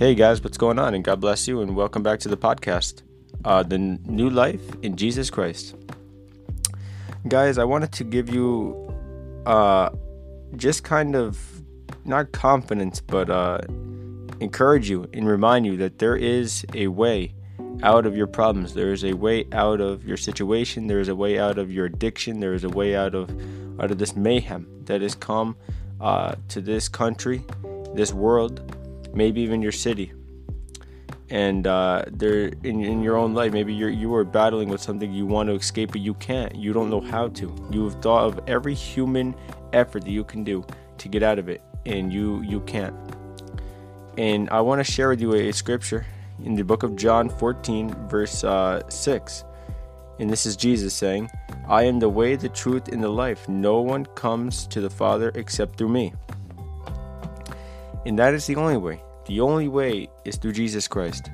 Hey guys, what's going on? And God bless you, and welcome back to the podcast, uh, the new life in Jesus Christ. Guys, I wanted to give you uh, just kind of not confidence, but uh, encourage you and remind you that there is a way out of your problems. There is a way out of your situation. There is a way out of your addiction. There is a way out of out of this mayhem that has come uh, to this country, this world maybe even your city. And uh, there, in, in your own life, maybe you're you are battling with something you want to escape, but you can't. You don't know how to. You've thought of every human effort that you can do to get out of it, and you you can't. And I want to share with you a, a scripture in the book of John 14, verse uh, 6. And this is Jesus saying, I am the way, the truth, and the life. No one comes to the Father except through me. And that is the only way. The only way is through Jesus Christ.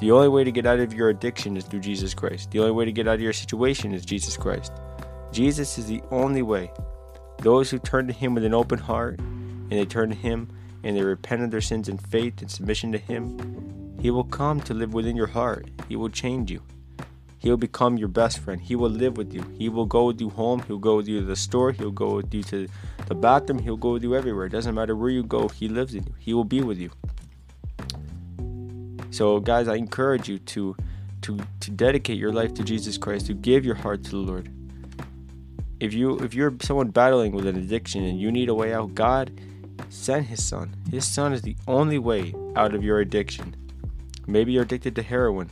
The only way to get out of your addiction is through Jesus Christ. The only way to get out of your situation is Jesus Christ. Jesus is the only way. Those who turn to Him with an open heart and they turn to Him and they repent of their sins in faith and submission to Him, He will come to live within your heart. He will change you. He'll become your best friend. He will live with you. He will go with you home. He'll go with you to the store. He'll go with you to the bathroom. He'll go with you everywhere. It doesn't matter where you go. He lives in you. He will be with you. So, guys, I encourage you to to to dedicate your life to Jesus Christ. To give your heart to the Lord. If you if you're someone battling with an addiction and you need a way out, God sent His Son. His Son is the only way out of your addiction. Maybe you're addicted to heroin.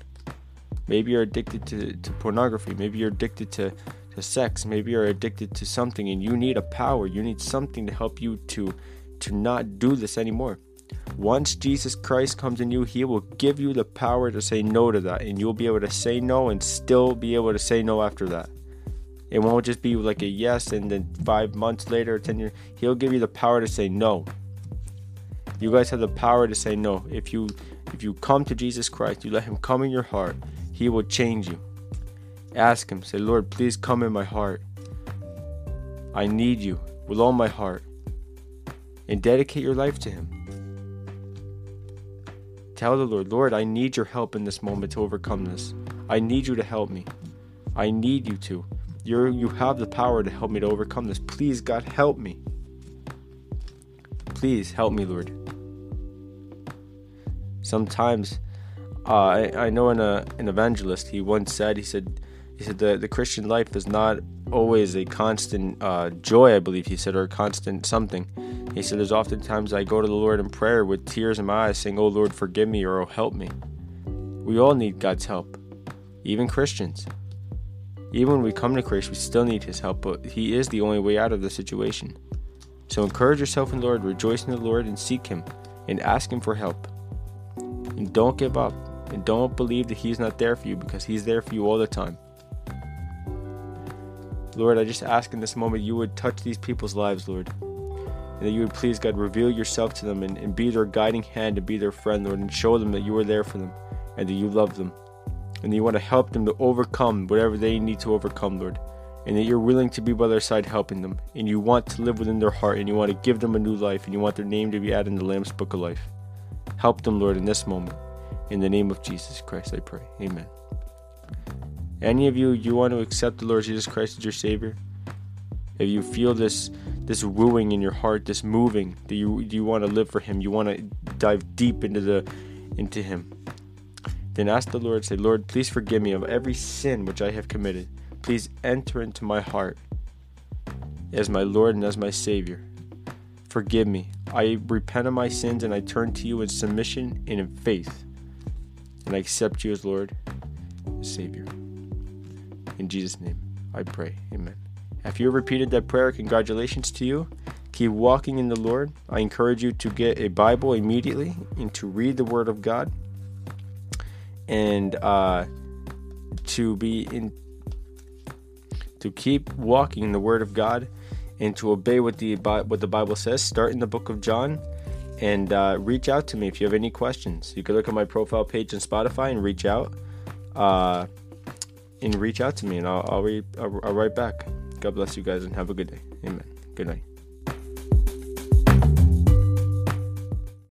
Maybe you're addicted to, to pornography. Maybe you're addicted to, to sex. Maybe you're addicted to something and you need a power. You need something to help you to, to not do this anymore. Once Jesus Christ comes in you, He will give you the power to say no to that. And you'll be able to say no and still be able to say no after that. It won't just be like a yes and then five months later, 10 years. He'll give you the power to say no. You guys have the power to say no. If you if you come to Jesus Christ, you let him come in your heart, he will change you. Ask Him, say, Lord, please come in my heart. I need you with all my heart. And dedicate your life to Him. Tell the Lord, Lord, I need your help in this moment to overcome this. I need you to help me. I need you to. you you have the power to help me to overcome this. Please, God, help me. Please help me, Lord. Sometimes I, I know in a, an evangelist, he once said, he said, he said the, the Christian life is not always a constant uh, joy, I believe he said, or a constant something. He said, there's oftentimes I go to the Lord in prayer with tears in my eyes saying, oh Lord, forgive me or oh help me. We all need God's help, even Christians. Even when we come to Christ, we still need His help, but He is the only way out of the situation. So encourage yourself in the Lord, rejoice in the Lord, and seek Him, and ask Him for help. And don't give up. And don't believe that He's not there for you because He's there for you all the time. Lord, I just ask in this moment you would touch these people's lives, Lord. And that you would please, God, reveal yourself to them and, and be their guiding hand and be their friend, Lord, and show them that you are there for them and that you love them. And that you want to help them to overcome whatever they need to overcome, Lord. And that you're willing to be by their side helping them. And you want to live within their heart and you want to give them a new life and you want their name to be added in the Lamb's Book of Life. Help them, Lord, in this moment. In the name of Jesus Christ, I pray. Amen. Any of you, you want to accept the Lord Jesus Christ as your Savior? If you feel this this wooing in your heart, this moving, do you do you want to live for Him? You want to dive deep into the into Him? Then ask the Lord, say, Lord, please forgive me of every sin which I have committed. Please enter into my heart as my Lord and as my Savior. Forgive me. I repent of my sins and I turn to you in submission and in faith and I accept you as Lord Savior. In Jesus' name, I pray. Amen. If you repeated that prayer, congratulations to you. Keep walking in the Lord. I encourage you to get a Bible immediately and to read the Word of God and uh, to be in to keep walking in the Word of God and to obey what the what the Bible says. Start in the book of John and uh, reach out to me if you have any questions. You can look at my profile page on Spotify and reach out, uh, and reach out to me, and I'll I'll, re- I'll, I'll write back. God bless you guys and have a good day. Amen. Good night.